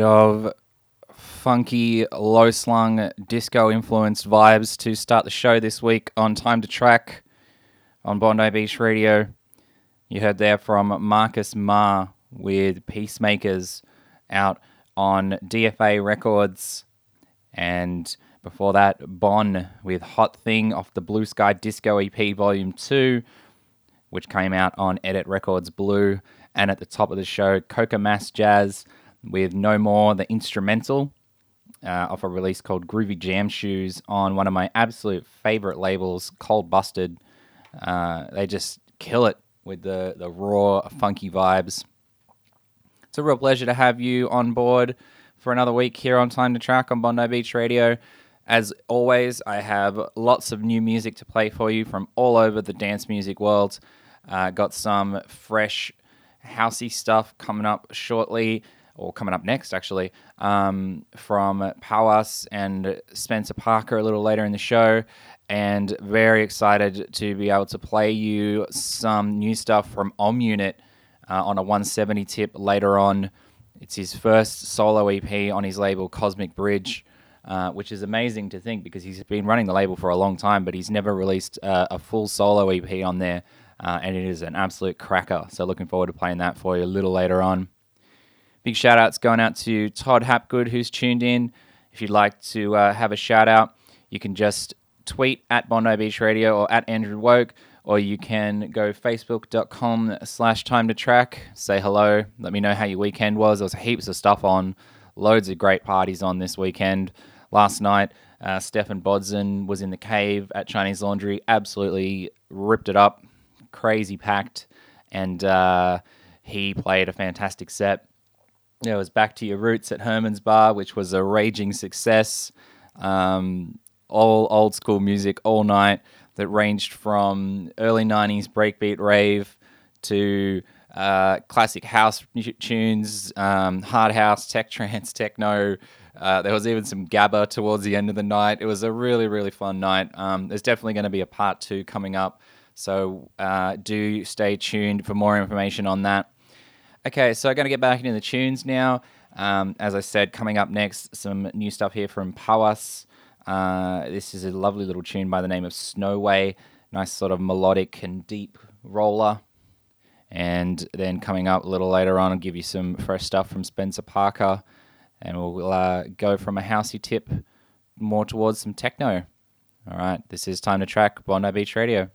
Bit of funky, low slung, disco influenced vibes to start the show this week on Time to Track on Bondi Beach Radio. You heard there from Marcus Marr with Peacemakers out on DFA Records. And before that, Bon with Hot Thing off the Blue Sky Disco EP Volume 2, which came out on Edit Records Blue. And at the top of the show, Koka Mass Jazz with No More, the instrumental, uh, off a release called Groovy Jam Shoes on one of my absolute favorite labels, Cold Busted. Uh, they just kill it with the, the raw, funky vibes. It's a real pleasure to have you on board for another week here on Time to Track on Bondi Beach Radio. As always, I have lots of new music to play for you from all over the dance music world. Uh, got some fresh housey stuff coming up shortly or coming up next actually, um, from Pawas and Spencer Parker a little later in the show. And very excited to be able to play you some new stuff from Om Unit uh, on a 170 tip later on. It's his first solo EP on his label Cosmic Bridge. Uh, which is amazing to think because he's been running the label for a long time, but he's never released uh, a full solo EP on there, uh, and it is an absolute cracker. So looking forward to playing that for you a little later on. Big shout outs going out to Todd Hapgood, who's tuned in. If you'd like to uh, have a shout out, you can just tweet at Bondi Beach Radio or at Andrew Woke, or you can go facebook.com slash time to track, say hello, let me know how your weekend was. There was heaps of stuff on, loads of great parties on this weekend. Last night, uh, Stephan Bodzin was in the cave at Chinese Laundry, absolutely ripped it up, crazy packed, and uh, he played a fantastic set. Yeah, it was back to your roots at Hermann's Bar, which was a raging success. Um, all old school music all night that ranged from early 90s breakbeat rave to uh, classic house tunes, um, hard house, tech trance, techno. Uh, there was even some gabba towards the end of the night. It was a really, really fun night. Um, there's definitely going to be a part two coming up. So uh, do stay tuned for more information on that. Okay, so I'm going to get back into the tunes now. Um, as I said, coming up next, some new stuff here from Pawas. Uh, this is a lovely little tune by the name of Snowway. Nice sort of melodic and deep roller. And then coming up a little later on, I'll give you some fresh stuff from Spencer Parker. And we'll uh, go from a housey tip more towards some techno. All right, this is Time to Track, Bondi Beach Radio.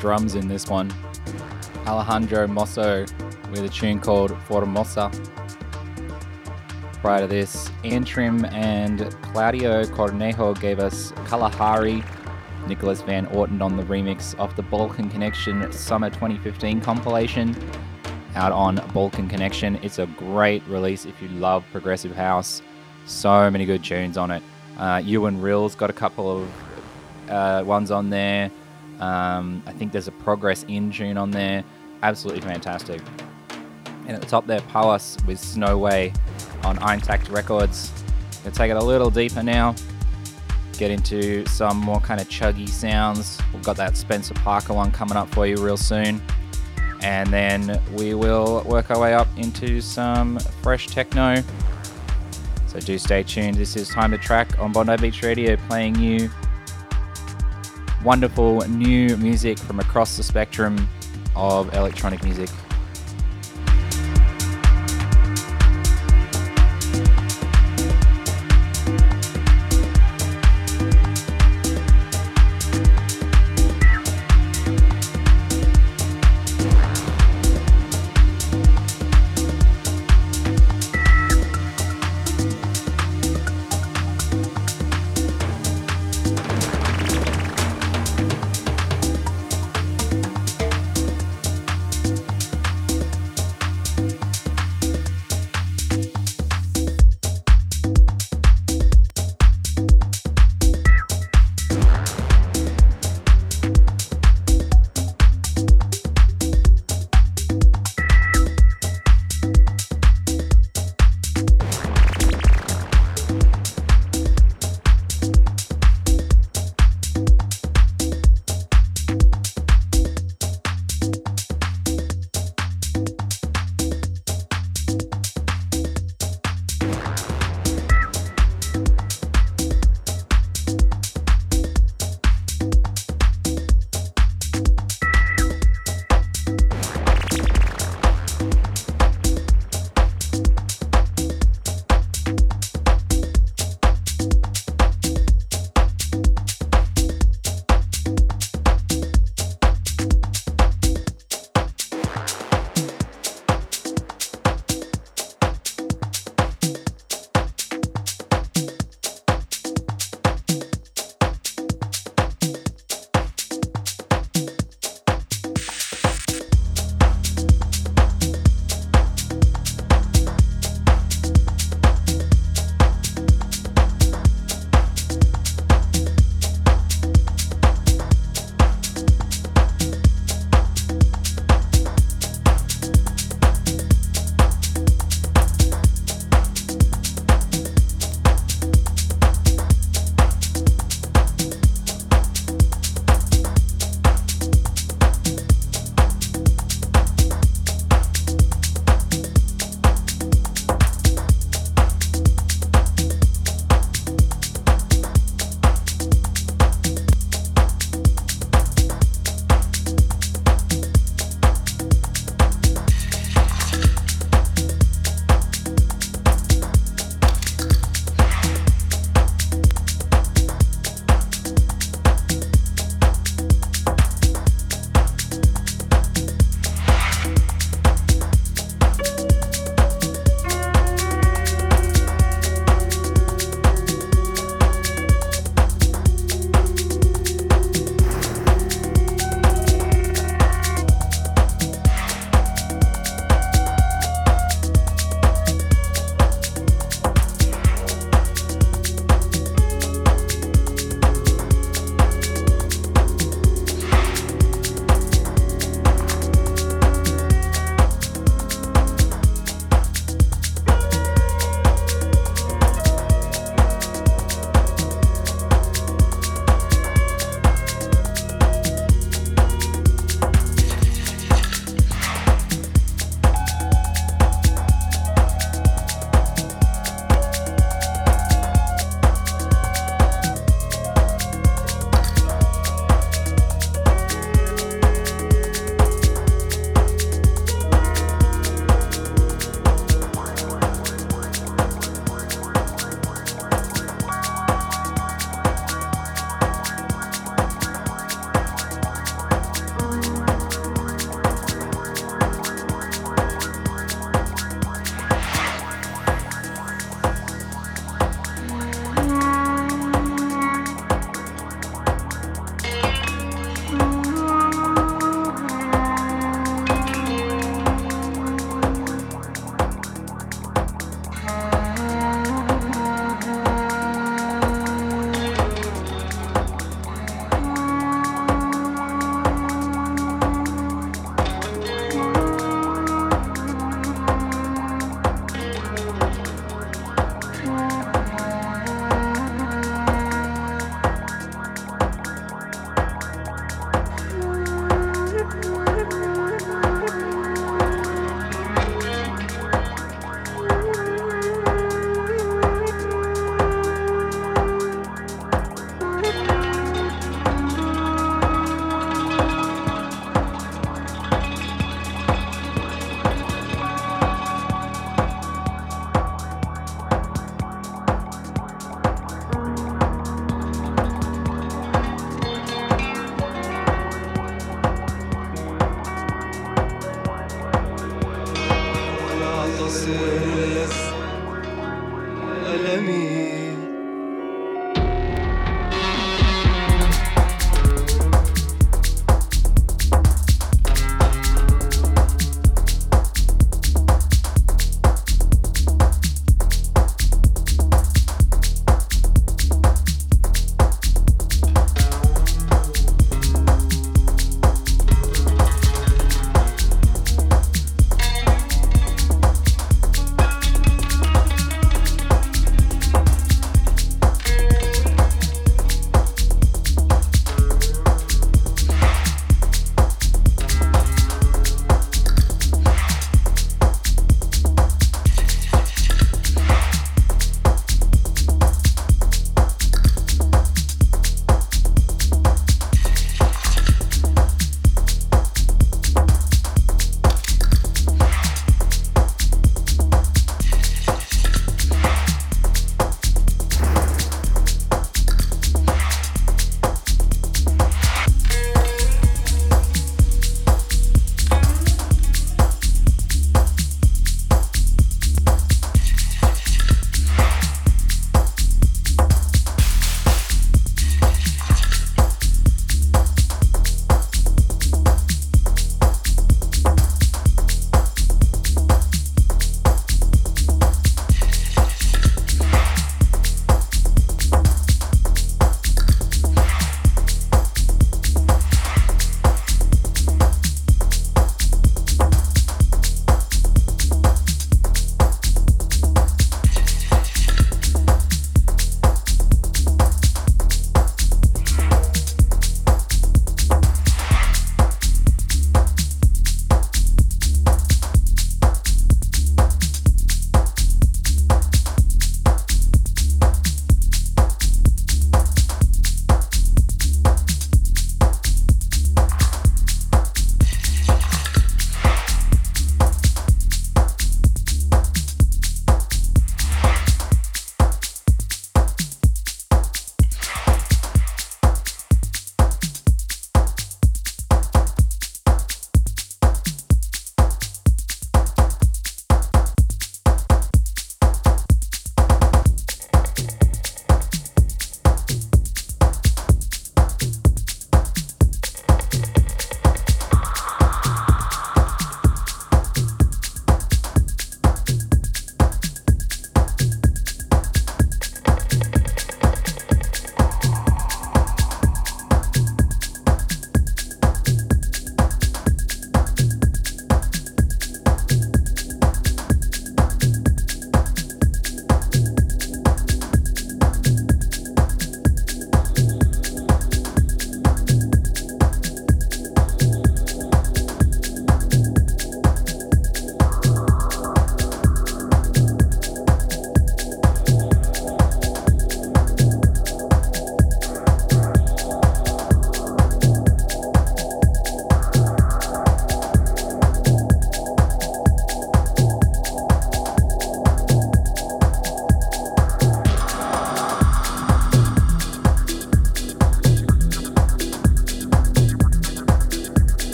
Drums in this one. Alejandro Mosso with a tune called Formosa. Prior to this, Antrim and Claudio Cornejo gave us Kalahari. Nicholas Van Orton on the remix of the Balkan Connection Summer 2015 compilation out on Balkan Connection. It's a great release if you love progressive house. So many good tunes on it. Uh, Ewan Rill's got a couple of uh, ones on there. Um, I think there's a Progress In tune on there. Absolutely fantastic. And at the top there, Pawas with Snowway on Eintakt Records. Gonna take it a little deeper now. Get into some more kind of chuggy sounds. We've got that Spencer Parker one coming up for you real soon. And then we will work our way up into some fresh techno. So do stay tuned. This is Time to Track on Bondi Beach Radio, playing you wonderful new music from across the spectrum of electronic music.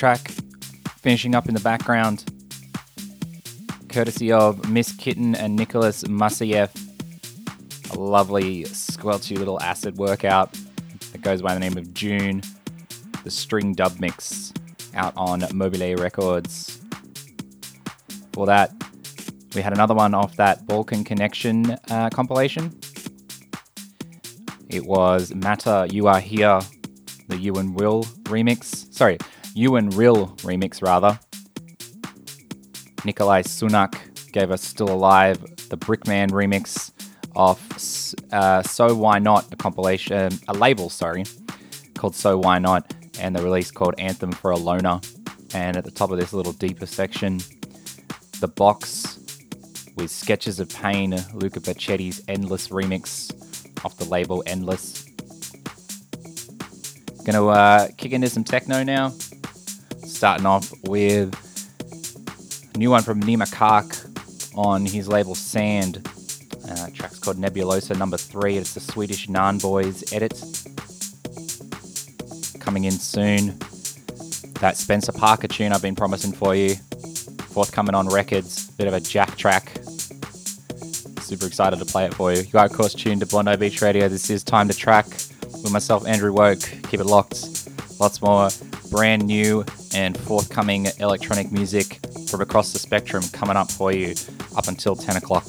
Track finishing up in the background, courtesy of Miss Kittin and Nicolas Masseyeff. A lovely, squelchy little acid workout that goes by the name of June. The string dub mix out on Mobilee Records. For that, we had another one off that Balkan Connection uh, compilation. It was Matter You Are Here, the You and Will remix. Sorry, Ewan Rill remix, rather. Nikolai Sunak gave us Still Alive, the Brickman remix of uh, So Why Not, a compilation, a label, sorry, called So Why Not, and the release called Anthem for a Loner. And at the top of this little deeper section, the box with Sketches of Pain, Luca Bacchetti's Endless remix off the label Endless. Gonna uh, kick into some techno now. Starting off with a new one from Nima Khak on his label Sand. Uh, track's called Nebulosa number three. It's the Swedish Naan Boys edit. Coming in soon. That Spencer Parker tune I've been promising for you. Forthcoming on Rekids. Bit of a jack track. Super excited to play it for you. You are, of course, tuned to Bondi Beach Radio. This is Time to Track with myself, Andrew Woke. Keep it locked. Lots more brand new and forthcoming electronic music from across the spectrum coming up for you up until 10 o'clock.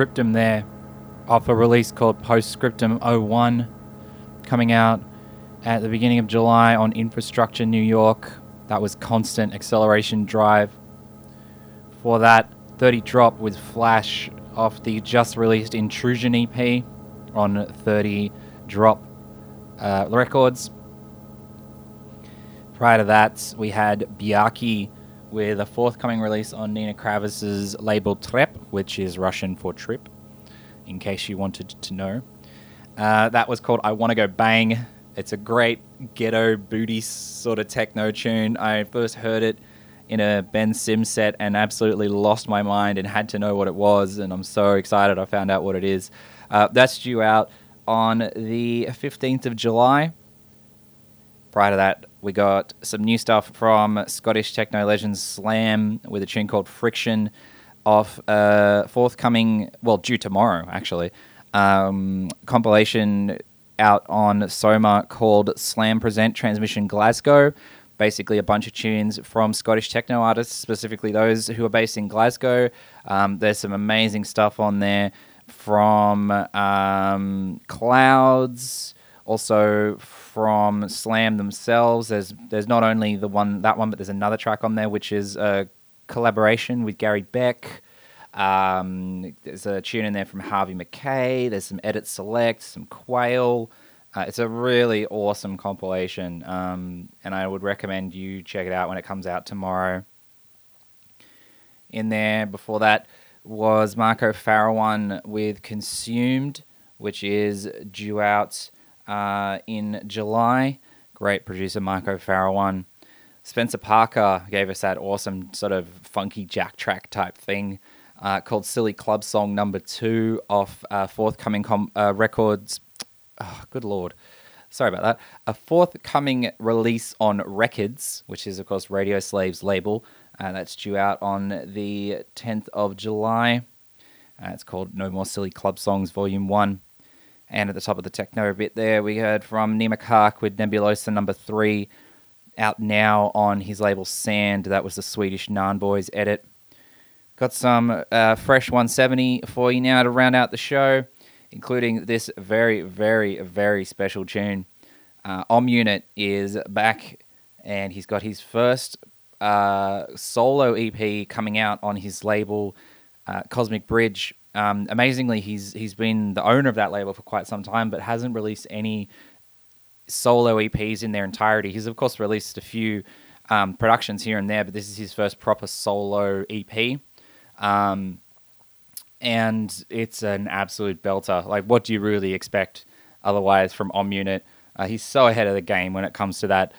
Postscriptum there off a release called Postscriptum 01 coming out at the beginning of July on Infrastructure New York. That was Constant Acceleration Drive. For that, 30 Drop with Flash off the just released Intrusion EP on 30 Drop uh, Records. Prior to that, we had Bjarki with a forthcoming release on Nina Kraviz's label Trep, which is Russian for trip, in case you wanted to know. Uh, that was called I Want to Go Bang. It's a great ghetto booty sort of techno tune. I first heard it in a Ben Sim set and absolutely lost my mind and had to know what it was. And I'm so excited I found out what it is. Uh, that's due out on the 15th of July. Prior to that, we got some new stuff from Scottish techno legends Slam with a tune called Friction off a forthcoming, well, due tomorrow actually, um, compilation out on Soma called Slam Present Transmission Glasgow. Basically, a bunch of tunes from Scottish techno artists, specifically those who are based in Glasgow. Um, there's some amazing stuff on there from um, Clouds, also from Slam themselves. There's there's not only the one that one, but there's another track on there which is a collaboration with Gary Beck. Um, there's a tune in there from Harvey McKay. There's some edit select, some Quail. Uh, it's a really awesome compilation, um, and I would recommend you check it out when it comes out tomorrow. In there before that was Marco Faraone with Consumed, which is due out uh, in July. Great producer Marco Faraone. Spencer Parker gave us that awesome sort of funky jack track type thing uh, called Silly Club Song Number Two off uh, forthcoming com- uh, records. Oh, good lord. Sorry about that. A forthcoming release on Rekids, which is, of course, Radio Slave's label. Uh, that's due out on the 10th of July. It's called No More Silly Club Songs Volume 1. And at the top of the techno bit there, we heard from Nima Khak with Nebulosa number 3, out now on his label Sand. That was the Swedish Naan Boys edit. Got some uh, fresh 170 for you now to round out the show, including this very, very, very special tune. Uh, Om Unit is back, and he's got his first uh, solo EP coming out on his label uh, Cosmic Bridge. Um, amazingly, he's he's been the owner of that label for quite some time, but hasn't released any solo EPs in their entirety. He's of course released a few um, productions here and there, but this is his first proper solo EP. Um, and it's an absolute belter. Like, what do you really expect otherwise from Om Unit? Uh, he's so ahead of the game when it comes to that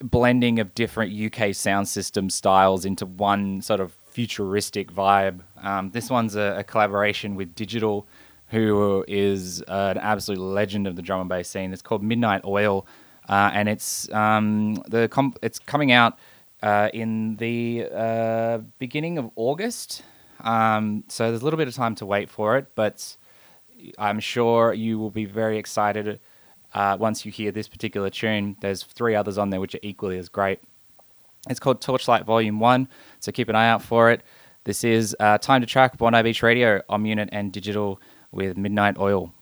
blending of different UK sound system styles into one sort of futuristic vibe. Um, this one's a, a, collaboration with Digital, who is an absolute legend of the drum and bass scene. It's called Midnight Oil, uh, and it's um, the comp- it's coming out uh, in the uh, beginning of August. Um, so there's a little bit of time to wait for it, but I'm sure you will be very excited uh, once you hear this particular tune. There's three others on there which are equally as great. It's called Torchlight Volume 1, so keep an eye out for it. This is uh, Time to Track, Bondi Beach Radio, Om Unit and Digital with Midnight Oil.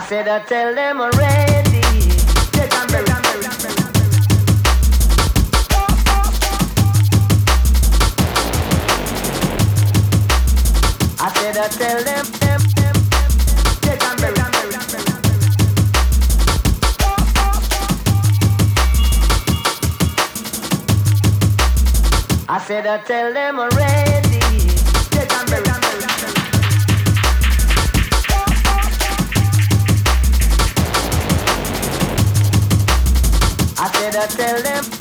Said I tell them already. I said I tell them. I said I tell them already. I tell them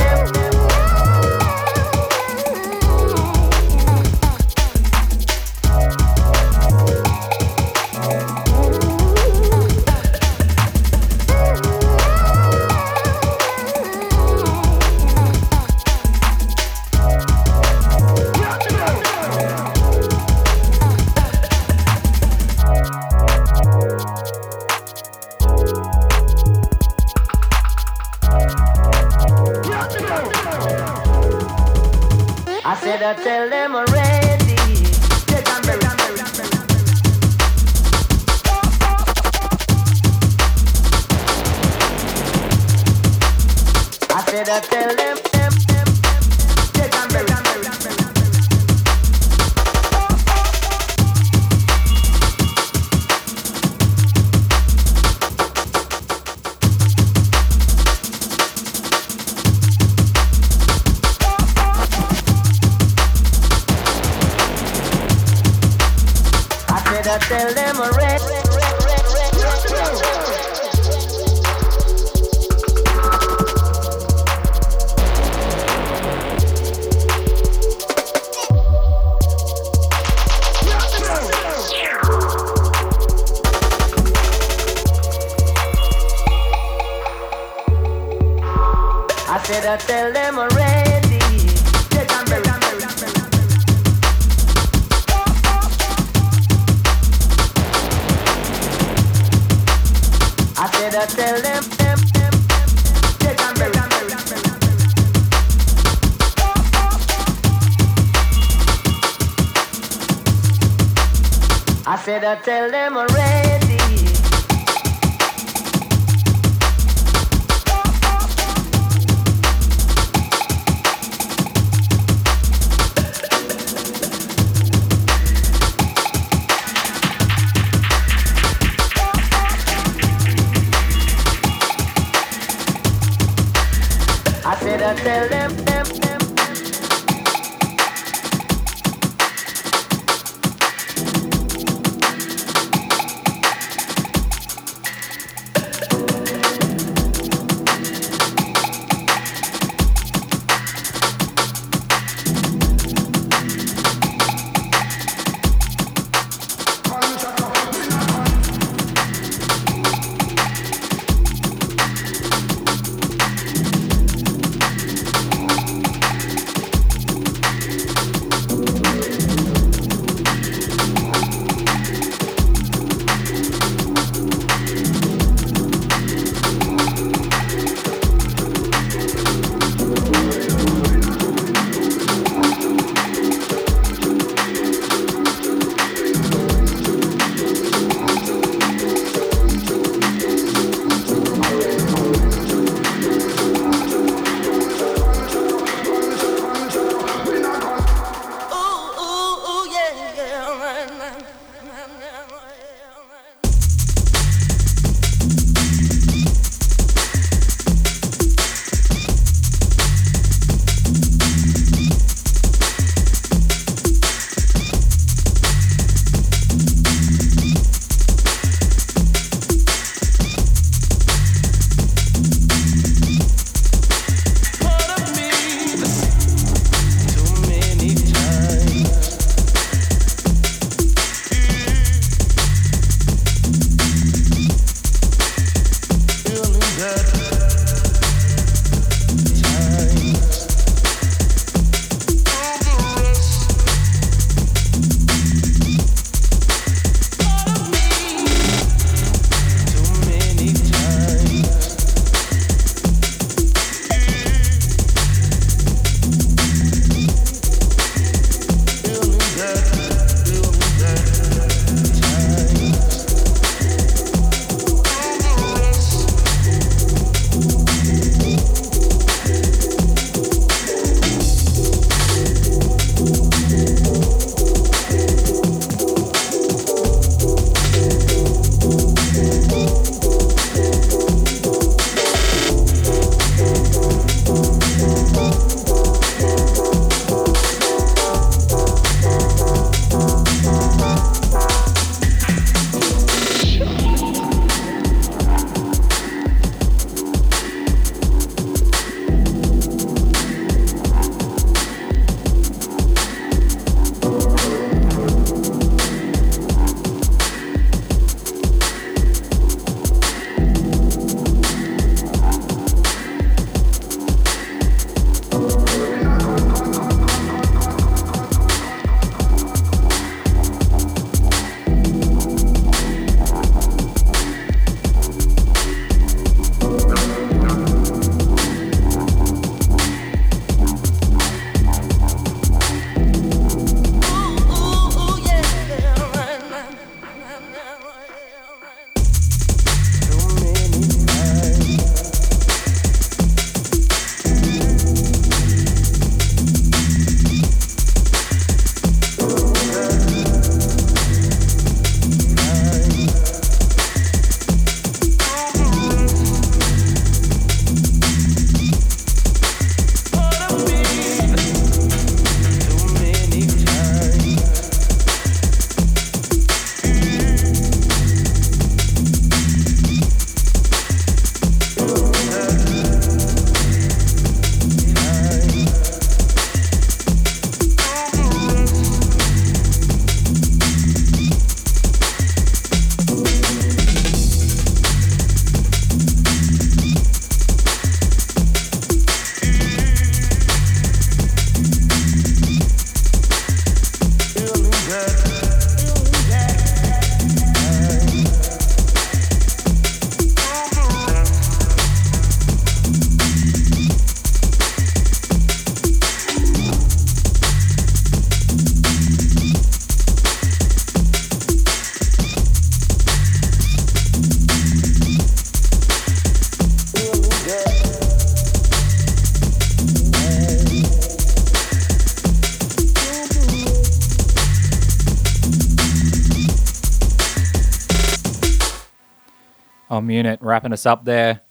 Om Unit wrapping us up there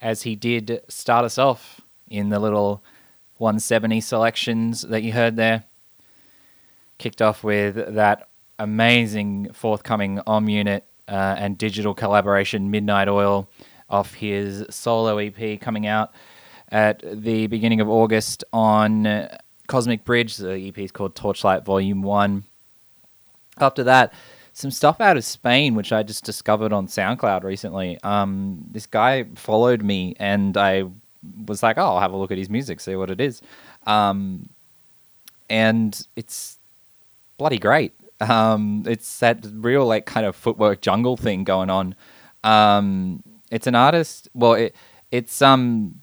as he did start us off in the little 170 selections that you heard there. Kicked off with that amazing forthcoming Om Unit uh, and digital collaboration Midnight Oil off his solo EP coming out at the beginning of August on Cosmic Bridge. The EP is called Torchlight Volume 1. After that, some stuff out of Spain, which I just discovered on SoundCloud recently. Um, this guy followed me, and I was like, "Oh, I'll have a look at his music, see what it is," um, and it's bloody great. Um, it's that real like kind of footwork jungle thing going on. Um, it's an artist. Well, it, it's um.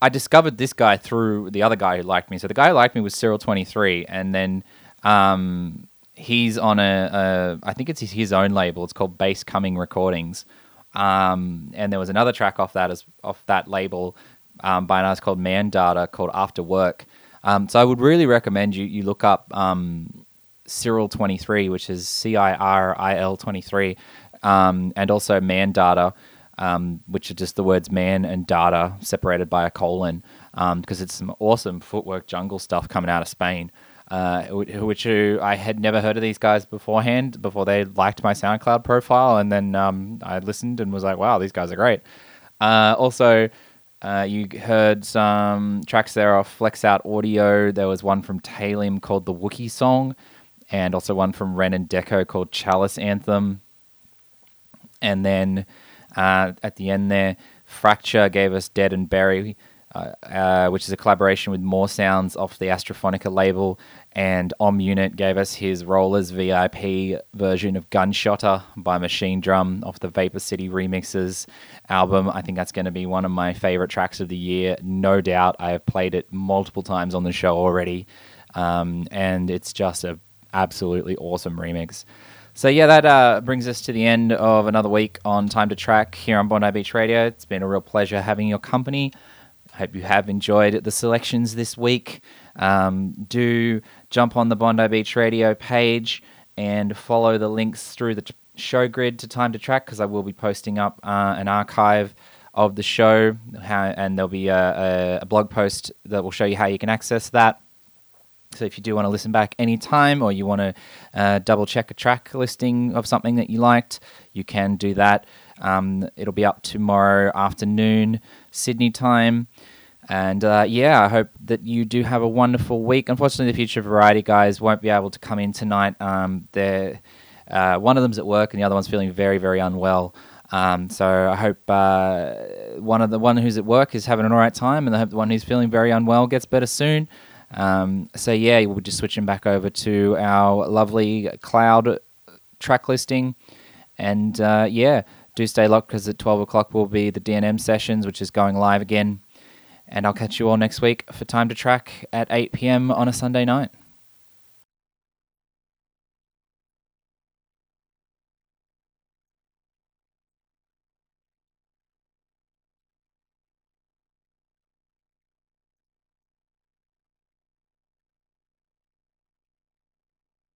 I discovered this guy through the other guy who liked me. So the guy who liked me was Ciril Twenty Three, and then um, he's on a, a I think it's his, own label. It's called Bass Coming Recordings. Um, and there was another track off that as off that label um, by an artist called Man Data called After Work. Um, so I would really recommend you you look up um, Ciril twenty three, which is C I R I L twenty three, um, and also Man Data. Um, which are just the words man and data separated by a colon, because it's some awesome footwork jungle stuff coming out of Spain uh, which I had never heard of these guys beforehand, before they liked my SoundCloud profile, and then um, I listened and was like, "Wow, these guys are great." Uh, also, uh, you heard some tracks there off Flexout Audio. There was one from Taelimb called "The Wookie Song," and also one from Ren and Dekko called "Chalice Anthem." And then uh, at the end there, Fracture gave us "Dead and Bury." Uh, uh, which is a collaboration with Moresounds off the Astrophonica label, and Om Unit gave us his Rollers VIP version of Gunshotta by Machinedrum off the Vapor City Remixes album. I think that's going to be one of my favorite tracks of the year, no doubt. I have played it multiple times on the show already, um, and it's just a absolutely awesome remix. So yeah, that uh, brings us to the end of another week on Time to Track here on Bondi Beach Radio. It's been a real pleasure having your company. I hope you have enjoyed the selections this week. Um, do jump on the Bondi Beach Radio page and follow the links through the t- show grid to Time to Track because I will be posting up uh, an archive of the show how, and there'll be a, a, blog post that will show you how you can access that. So if you do want to listen back anytime or you want to uh, double check a track listing of something that you liked, you can do that. Um, it'll be up tomorrow afternoon, Sydney time. And uh, yeah, I hope that you do have a wonderful week. Unfortunately, the Future Variety guys won't be able to come in tonight. Um, they're, uh, one of them's at work and the other one's feeling very, very unwell. Um, so I hope uh, one of the one who's at work is having an all right time, and I hope the one who's feeling very unwell gets better soon. Um, so yeah, we'll just switch switching back over to our lovely cloud track listing, and uh, yeah, do stay locked because at twelve o'clock will be the DNM sessions, which is going live again. And I'll catch you all next week for Time to Track at 8 p.m. on a Sunday night.